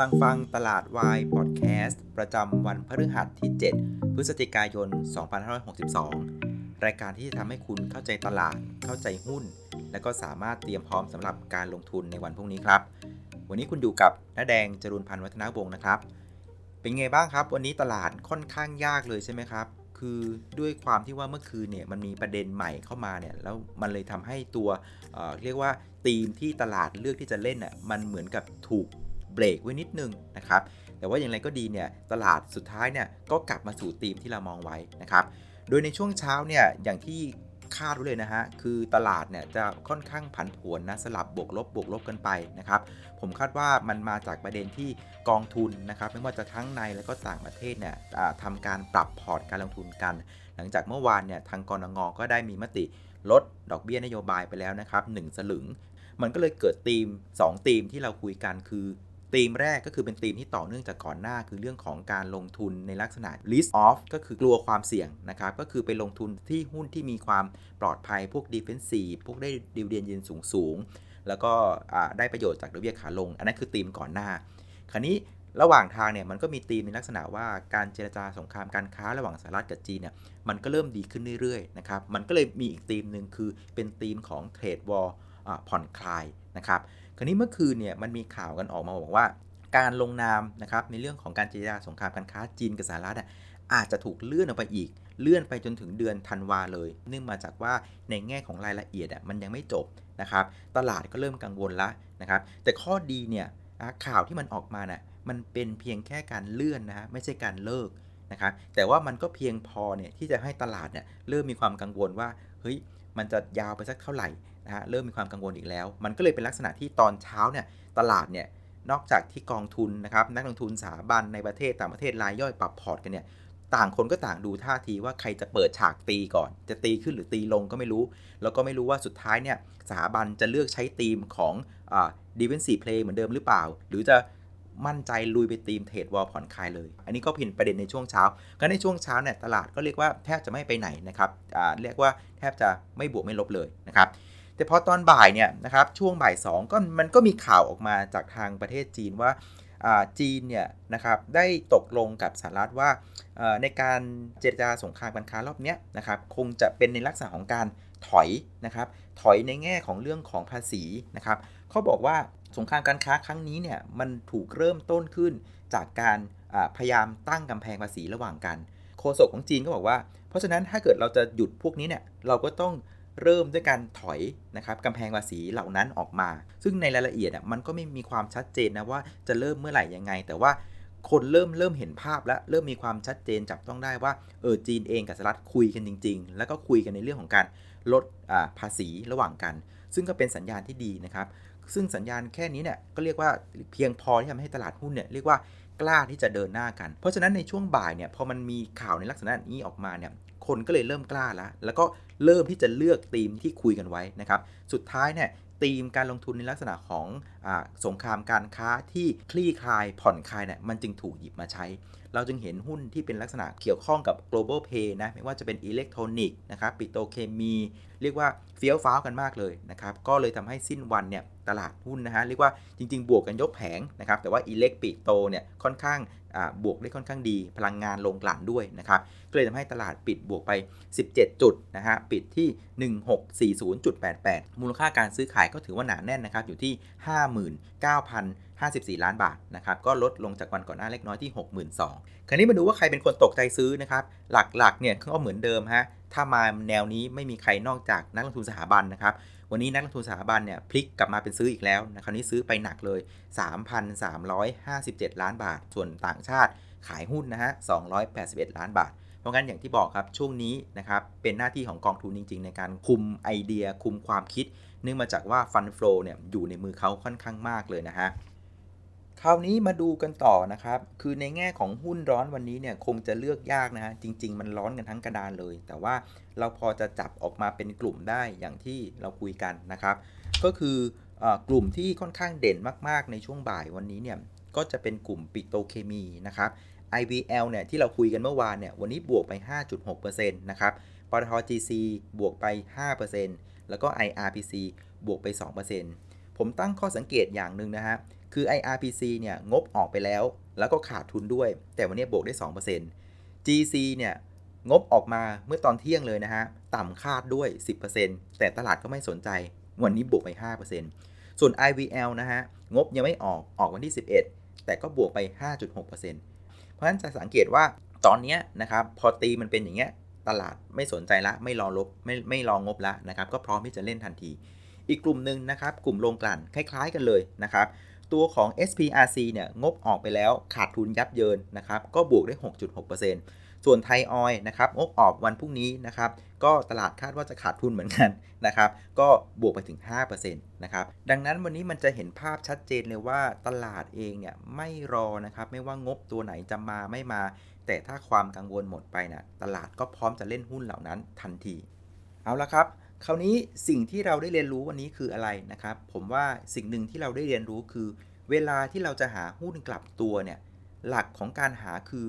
ำลังฟังตลาดวายพอดแคสต์ประจำวันพฤหัสที่ 7 พฤศจิกายน 2562 รายการที่จะทำให้คุณเข้าใจตลาด เข้าใจหุ้น และก็สามารถเตรียมพร้อมสำหรับการลงทุนในวันพรุ่งนี้ครับ วันนี้คุณอยู่กับน้าแดงจรุนพันธ์วัฒนาวงศ์นะครับ เป็นไงบ้างครับ วันนี้ตลาดค่อนข้างยากเลยใช่ไหมครับ คือด้วยความที่ว่าเมื่อคืนเนี่ยมันมีประเด็นใหม่เข้ามาเนี่ยแล้วมันเลยทำให้ตัวเอ่อเรียกว่าธีมที่ตลาดเลือกที่จะเล่นน่ะมันเหมือนกับถูก เบรกไว้นิดนึงนะครับ แต่ว่าอย่างไรก็ดีเนี่ยตลาดสุดท้ายเนี่ยก็กลับมาสู่ธีมที่เรามองไว้นะครับ โดยในช่วงเช้าเนี่ยอย่างที่คาดไว้เลยนะฮะ คือตลาดเนี่ยจะค่อนข้างผันผวนนะ สลับบวกลบบวกลบกันไปนะครับ ผมคาดว่ามันมาจากประเด็นที่กองทุนนะครับ ไม่ว่าจะทั้งในและก็ต่างประเทศเนี่ยทำการปรับพอร์ตการลงทุนกัน หลังจากเมื่อวานเนี่ยทางกรงงก็ได้มีมติลดดอกเบี้ยนโยบายไปแล้วนะครับ1สลึง มันก็เลยเกิดธีม2ธีมที่เราคุยกันคือ ธีมแรกก็คือเป็นธีมที่ต่อเนื่องจากก่อนหน้า คือเรื่องของการลงทุนในลักษณะ risk off ก็คือกลัวความเสี่ยงนะครับก็คือไปลงทุนที่หุ้นที่มีความปลอดภัยพวก defensive พวกได้ดิวเดียนยืนสูงสูงๆแล้วก็ได้ประโยชน์จากดอกเบี้ยขาลง อันนั้นคือธีมก่อนหน้า คราวนี้ระหว่างทางเนี่ยมันก็มีธีมในลักษณะว่าการเจรจาสงครามการค้าระหว่างสหรัฐกับจีนเนี่ยมันก็เริ่มดีขึ้นเรื่อยๆนะครับมันก็เลยมีอีกธีมหนึ่งคือเป็นธีมของเทรดวอลผ่อนคลายนะครับ คราวนี้เมื่อคืนเนี่ยมันมีข่าวกันออกมาบอกว่า การลงนามนะครับในเรื่องของการเจรจาสงครามการค้าจีนกับสหรัฐอะอาจจะถูกเลื่อนออกไปอีก เลื่อนไปจนถึงเดือนธันวาเลย เนื่องมาจากว่าในแง่ของรายละเอียดอะมันยังไม่จบนะครับ ตลาดก็เริ่มกังวลละนะครับ แต่ข้อดีเนี่ยข่าวที่มันออกมาน่ะมันเป็นเพียงแค่การเลื่อนนะฮะไม่ใช่การเลิกนะครับแต่ว่ามันก็เพียงพอเนี่ยที่จะให้ตลาดเนี่ยเริ่มมีความกังวลว่าเฮ้ยมันจะยาวไปสักเท่าไหร่ นะฮะเริ่มมีความกังวลอีกแล้ว มันก็เลยเป็นลักษณะที่ตอนเช้าเนี่ยตลาดเนี่ยนอกจากที่กองทุนนะครับนักลงทุนสถาบันในประเทศต่างประเทศรายย่อยปรับพอร์ตกันเนี่ยต่างคนก็ต่างดูท่าทีว่าใครจะเปิดฉากตีก่อน จะตีขึ้นหรือตีลงก็ไม่รู้ แล้วก็ไม่รู้ว่าสุดท้ายเนี่ยสถาบันจะเลือกใช้ธีมของอ่า defensive play เหมือนเดิมหรือเปล่า หรือจะมั่นใจลุยไปธีมเทรดวอลผ่อนคลายเลย อันนี้ก็เป็นประเด็นในช่วงเช้าก็ในช่วงเช้าเนี่ยตลาดก็เรียกว่าแทบจะไม่ไปไหนนะครับเรียกว่าแทบจะไม่บวกไม่ลบเลยนะครับ แต่พอตอนบ่ายเนี่ยนะครับช่วงบ่าย2ก็มันก็มีข่าวออกมาจากทางประเทศจีนว่าจีนเนี่ยนะครับได้ตกลงกับสหรัฐว่าในการเจรจาสงครามการค้ารอบนี้นะครับคงจะเป็นในลักษณะของการถอยนะครับถอยในแง่ของเรื่องของภาษีนะครับเขาบอกว่าสงครามการค้าครั้งนี้เนี่ยมันถูกเริ่มต้นขึ้นจากการพยายามตั้งกำแพงภาษีระหว่างกัน โฆษกของจีนก็บอกว่า เพราะฉะนั้นถ้าเกิดเราจะหยุดพวกนี้เนี่ยเราก็ต้อง เริ่มด้วยการถอยนะครับกำแพงภาษีเหล่านั้นออกมา ซึ่งในรายละเอียดอะมันก็ไม่มีความชัดเจนนะว่าจะเริ่มเมื่อไหร่ยังไง แต่ว่าคนเริ่มเริ่มเห็นภาพแล้วเริ่มมีความชัดเจนจับต้องได้ว่าเออจีนเองกับสหรัฐคุยกันจริง ๆ แล้วก็คุยกันในเรื่องของการลดภาษีระหว่างกัน ซึ่งก็เป็นสัญญาณที่ดีนะครับ ซึ่งสัญญาณแค่นี้เนี่ยก็เรียกว่าเพียงพอที่ทำให้ตลาดหุ้นเนี่ยเรียกว่ากล้าที่จะเดินหน้ากัน เพราะฉะนั้นในช่วงบ่ายเนี่ยพอมันมีข่าวในลักษณะนี้ออกมาเนี่ย คนก็เลยเริ่มกล้าแล้วแล้วก็เริ่มที่จะเลือกธีมที่คุยกันไว้นะครับ สุดท้ายเนี่ยธีมการลงทุนในลักษณะของอสงครามการค้าที่คลี่คลายผ่อนคลายเนี่ยมันจึงถูกหยิบมาใช้ เราจึงเห็นหุ้นที่เป็นลักษณะเกี่ยวข้องกับ global pay นะไม่ว่าจะเป็นอิเล็กทรอนิกส์นะครับปิโตเคมี เรียกว่าเฟี้ยวฟ้าวกันมากเลยนะครับก็เลยทำให้สิ้นวันเนี่ยตลาดหุ้นนะฮะเรียกว่าจริง ๆ บวกกันยกแผงนะครับแต่ว่าอิเล็กปิโตเนี่ยค่อนข้างบวกได้ค่อนข้างดี พลังงานลงกลั่นด้วยนะครับก็เลยทำให้ตลาดปิดบวกไป 17 จุดนะฮะปิดที่ 1640.88 มูลค่าการซื้อขายก็ถือว่าหนาแน่นนะครับอยู่ที่ 59,000 54 ล้านบาทนะครับก็ลดลงจากวันก่อนหน้าเล็กน้อยที่ 62,000คราวนี้มาดูว่าใครเป็นคนตกใจซื้อนะครับหลักๆเนี่ยก็เหมือนเดิมฮะถ้ามาแนวนี้ไม่มีใครนอกจากนักลงทุนสถาบันนะครับวันนี้นักลงทุนสถาบันเนี่ยพลิกกลับมาเป็นซื้ออีกแล้วนะคราวนี้ซื้อไปหนักเลย 3,357 ล้านบาท ส่วนต่างชาติขายหุ้นนะฮะ 281 ล้านบาท เพราะงั้นอย่างที่บอกครับ ช่วงนี้นะครับเป็นหน้าที่ของกองทุนจริง ๆ ในการคุมไอเดียคุมความคิด เนื่องมาจากว่าฟันฟลอเนี่ยอยู่ในมือเขาค่อนข้างมากเลยนะฮะ คราวนี้มาดูกันต่อนะครับ คือในแง่ของหุ้นร้อนวันนี้เนี่ยคงจะเลือกยากนะฮะ จริง ๆ มันร้อนกันทั้งกระดานเลย แต่ว่าเราพอจะจับออกมาเป็นกลุ่มได้อย่างที่เราคุยกันนะครับ ก็คืออกลุ่มที่ค่อนข้างเด่นมากๆในช่วงบ่ายวันนี้เนี่ยก็จะเป็นกลุ่มปิโตเคมีนะครับ IVL เนี่ยที่เราคุยกันเมื่อวานเนี่ยวันนี้บวกไป 5.6%นะครับปตท GC บวกไป 5%แล้วก็ IRPC บวกไป 2%ผมตั้งข้อสังเกตอย่างหนึ่งนะฮะ คือ IRPC เนี่ยงบออกไปแล้ว แล้วก็ขาดทุนด้วย แต่วันนี้บวกได้ 2% GC เนี่ยงบออกมาเมื่อตอนเที่ยงเลยนะฮะ ต่ำคาดด้วย 10%แต่ตลาดก็ไม่สนใจ วันนี้บวกไป 5%ส่วน IVL นะฮะ งบยังไม่ออกออกวันที่ 11 แต่ก็บวกไป 5.6%เพราะฉะนั้นจะสังเกตว่าตอนนี้นะครับพอตีมันเป็นอย่างเงี้ยตลาดไม่สนใจละไม่รอลบไม่ไม่รองงบละนะครับ ก็พร้อมที่จะเล่นทันที อีกกลุ่มหนึ่งนะครับ กลุ่มโรงกลั่นคล้าย ๆ กันเลยนะครับ ตัวของ SPRC เนี่ยงบออกไปแล้วขาดทุนยับเยินนะครับก็บวกได้ 6.6%ส่วนไทยออยนะครับงบออกวันพรุ่งนี้นะครับก็ตลาดคาดว่าจะขาดทุนเหมือนกันนะครับก็บวกไปถึง5%นะครับดังนั้นวันนี้มันจะเห็นภาพชัดเจนเลยว่าตลาดเองเนี่ยไม่รอนะครับไม่ว่างบตัวไหนจะมาไม่มา แต่ถ้าความกังวลหมดไปนะตลาดก็พร้อมจะเล่นหุ้นเหล่านั้นทันที เอาละครับ คราวนี้สิ่งที่เราได้เรียนรู้วันนี้คืออะไรนะครับ ผมว่าสิ่งหนึ่งที่เราได้เรียนรู้คือ เวลาที่เราจะหาหุ้นกลับตัวเนี่ยหลักของการหาคือ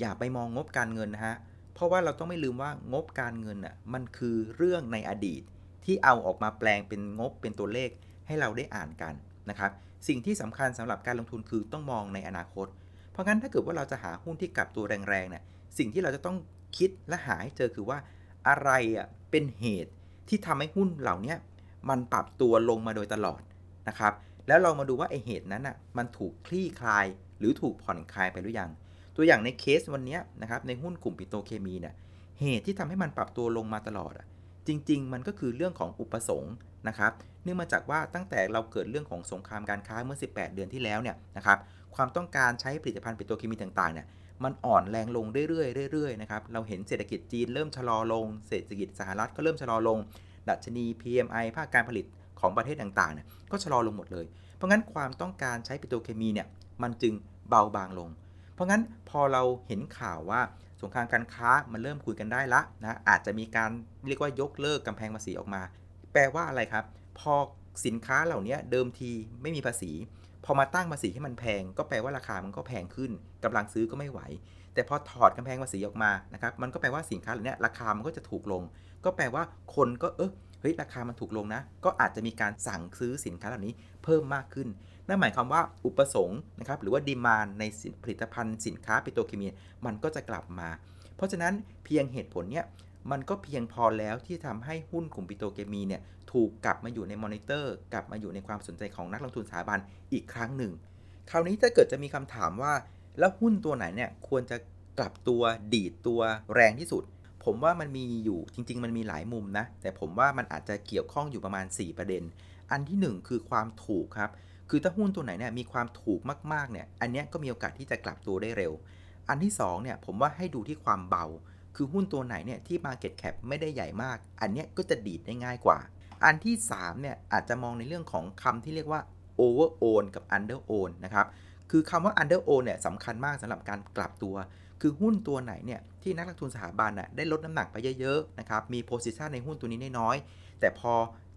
อย่าไปมองงบการเงินนะฮะเพราะว่าเราต้องไม่ลืมว่างบการเงินอะมันคือเรื่องในอดีต ที่เอาออกมาแปลงเป็นงบเป็นตัวเลขให้เราได้อ่านกันนะครับสิ่งที่สำคัญสำหรับการลงทุนคือต้องมองในอนาคต เพราะงั้นถ้าเกิดว่าเราจะหาหุ้นที่กลับตัวแรงๆเนี่ยสิ่งที่เราจะต้องคิดและหาให้เจอคือว่าอะไรอะเป็นเหตุ ที่ทำให้หุ้นเหล่านี้มันปรับตัวลงมาโดยตลอดนะครับ แล้วเรามาดูว่าไอเหตุนั้นอะมันถูกคลี่คลายหรือถูกผ่อนคลายไปหรือยัง ตัวอย่างในเคสวันนี้นะครับในหุ้นกลุ่มปิโตรเคมีเนี่ยเหตุที่ทำให้มันปรับตัวลงมาตลอดอะจริง ๆ มันก็คือเรื่องของอุปสงค์นะครับเนื่องมาจากว่าตั้งแต่เราเกิดเรื่องของสงครามการค้าเมื่อ 18 เดือนที่แล้วเนี่ยนะครับความต้องการใช้ผลิตภัณฑ์ปิโตรเคมีต่างๆเนี่ย มันอ่อนแรงลงเรื่อยๆเรื่อยๆนะครับเราเห็นเศรษฐกิจจีนเริ่มชะลอลง เศรษฐกิจสหรัฐก็เริ่มชะลอลง ดัชนี PMI ภาคการผลิตของประเทศต่างๆเนี่ยก็ชะลอลงหมดเลย เพราะงั้นความต้องการใช้ปิโตรเคมีเนี่ยมันจึงเบาบางลง เพราะงั้นพอเราเห็นข่าวว่าสงครามการค้ามันเริ่มคุยกันได้ละนะอาจจะมีการเรียกว่ายกเลิกกำแพงภาษีออกมา แปลว่าอะไรครับ พอสินค้าเหล่านี้เดิมทีไม่มีภาษี พอมาตั้งภาษีให้มันแพง ก็แปลว่าราคามันก็แพงขึ้นกำลังซื้อก็ไม่ไหว แต่พอถอดกำแพงภาษีออกมานะครับมันก็แปลว่าสินค้าเหล่านี้ราคามันก็จะถูกลง ก็แปลว่าคนก็เออเฮ้ยราคามันถูกลงนะ ก็อาจจะมีการสั่งซื้อสินค้าเหล่านี้เพิ่มมากขึ้น นั่นหมายความว่าอุปสงค์นะครับหรือว่าดีมานในผลิตภัณฑ์สินค้าปิโตรเคมีมันก็จะกลับมา เพราะฉะนั้นเพียงเหตุผลเนี้ยมันก็เพียงพอแล้วที่ทำให้หุ้นกลุ่มปิโตรเคมีเนี่ย ถูกกลับมาอยู่ในมอนิเตอร์กลับมาอยู่ในความสนใจของนักลงทุนสถาบันอีกครั้งหนึ่ง คราวนี้ถ้าเกิดจะมีคำถามว่า แล้วหุ้นตัวไหนเนี่ยควรจะกลับตัวดีดตัวแรงที่สุด ผมว่ามันมีอยู่จริง ๆ มันมีหลายมุมนะ แต่ผมว่ามันอาจจะเกี่ยวข้องอยู่ประมาณ 4 ประเด็น อันที่ 1 คือความถูกครับ คือถ้าหุ้นตัวไหนเนี่ยมีความถูกมากๆเนี่ยอันนี้ก็มีโอกาสที่จะกลับตัวได้เร็ว อันที่2เนี่ยผมว่าให้ดูที่ความเบาคือหุ้นตัวไหนเนี่ยที่ Market Cap ไม่ได้ใหญ่มาก อันนี้ก็จะดีดได้ง่ายกว่า อันที่3เนี่ยอาจจะมองในเรื่องของคำที่เรียกว่า over own กับ under own นะครับ คือคำว่า under own เนี่ยสำคัญมากสำหรับการกลับตัว คือหุ้นตัวไหนเนี่ยที่นักลงทุนสถาบันน่ะได้ลดน้ำหนักไปเยอะๆนะครับ มีโพซิชันในหุ้นตัวนี้น้อยๆแต่พอ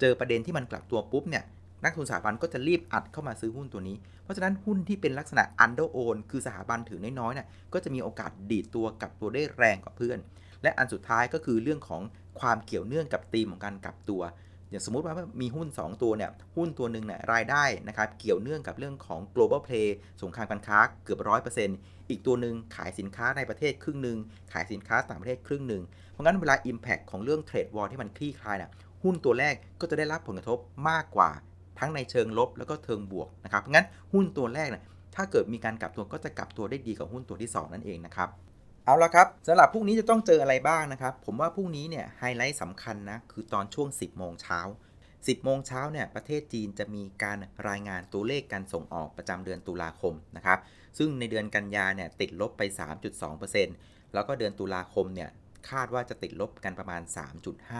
เจอประเด็นที่มันกลับตัวปุ๊บเนี่ยนักทุนสถาบันก็จะรีบอัดเข้ามาซื้อหุ้นตัวนี้ เพราะฉะนั้นหุ้นที่เป็นลักษณะ under own คือสถาบันถือน้อยๆเนี่ยก็จะมีโอกาสดีดตัวกลับตัวได้แรงกว่าเพื่อน และอันสุดท้ายก็คือเรื่องของความเกี่ยวเนื่องกับธีมของการกลับตัว อย่างสมมุติว่ามีหุ้น 2 ตัวเนี่ยหุ้นตัวหนึ่งเนี่ยรายได้นะครับเกี่ยวเนื่องกับเรื่องของ global play สงครามการค้าเกือบร้อยเปอร์เซ็นต์อีกตัวหนึ่งขายสินค้าในประเทศครึ่งหนึ่งขายสินค้าต่างประเทศครึ่งหนึ่งเพราะงั้นเวลา impact ของเรื่อง trade war ที่มันคลี่คลายน่ะหุ้นตัวแรกก็จะได้รับผลกระทบมากกว่าทั้งในเชิงลบแล้วก็เชิงบวกนะครับงั้นหุ้นตัวแรกเนี่ยถ้าเกิดมีการกลับตัวก็จะกลับตัวได้ดีกว่าหุ้นตัวที่ 2 นั่นเองนะครับ เอาละครับสำหรับพรุ่งนี้จะต้องเจออะไรบ้างนะครับ ผมว่าพรุ่งนี้เนี่ยไฮไลท์สำคัญนะคือตอนช่วง 10 โมงเช้า 10 โมงเช้าเนี่ยประเทศจีนจะมีการรายงานตัวเลขการส่งออกประจำเดือนตุลาคมนะครับซึ่งในเดือนกันยาเนี่ยติดลบไป 3.2%แล้วก็เดือนตุลาคมเนี่ยคาดว่าจะติดลบกันประมาณ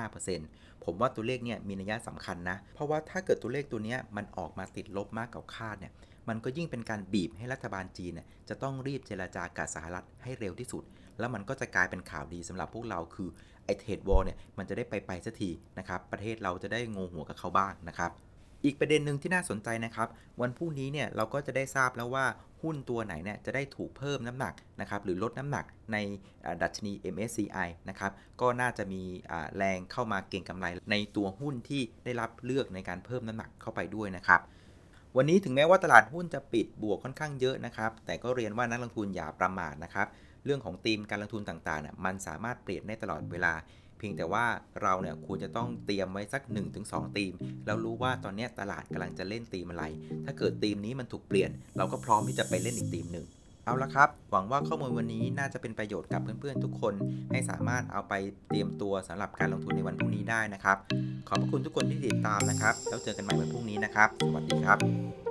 3.5%ผมว่าตัวเลขเนี่ยมีนัยสำคัญนะ เพราะว่าถ้าเกิดตัวเลขตัวนี้มันออกมาติดลบมากกว่าคาดเนี่ย มันก็ยิ่งเป็นการบีบให้รัฐบาลจีนเนี่ยจะต้องรีบเจราจากับสหรัฐให้เร็วที่สุด แล้วมันก็จะกลายเป็นข่าวดีสำหรับพวกเราคือไอเทรดวอลเนี่ยมันจะได้ไปไปสักทีนะครับประเทศเราจะได้งงหัวกับเขาบ้างนะครับอีกประเด็นหนึ่งที่น่าสนใจนะครับวันพรุ่งนี้เนี่ยเราก็จะได้ทราบแล้วว่าหุ้นตัวไหนเนี่ยจะได้ถูกเพิ่มน้ำหนักนะครับหรือลดน้ำหนักในดัชนี MSCI นะครับก็น่าจะมีแรงเข้ามาเก็งกำไรในตัวหุ้นที่ได้รับเลือกในการเพิ่มน้ำหนักเข้าไปด้วยนะครับ วันนี้ถึงแม้ว่าตลาดหุ้นจะปิดบวกค่อนข้างเยอะนะครับ แต่ก็เรียนว่านักลงทุนอย่าประมาทนะครับ เรื่องของธีมการลงทุนต่างๆเนี่ยมันสามารถเปลี่ยนได้ตลอดเวลา เพียงแต่ว่าเราเนี่ยควรจะต้องเตรียมไว้สัก 1-2 ธีม แล้วรู้ว่าตอนนี้ตลาดกำลังจะเล่นธีมอะไร ถ้าเกิดธีมนี้มันถูกเปลี่ยน เราก็พร้อมที่จะไปเล่นอีกธีมหนึ่ง เอาละครับ หวังว่าข้อมูลวันนี้น่าจะเป็นประโยชน์กับเพื่อนๆทุกคน ให้สามารถเอาไปเตรียมตัวสำหรับการลงทุนในวันพรุ่งนี้ได้นะครับ ขอบพระคุณทุกคนที่ติดตามนะครับ แล้วเจอกันใหม่วันพรุ่งนี้นะครับ สวัสดีครับ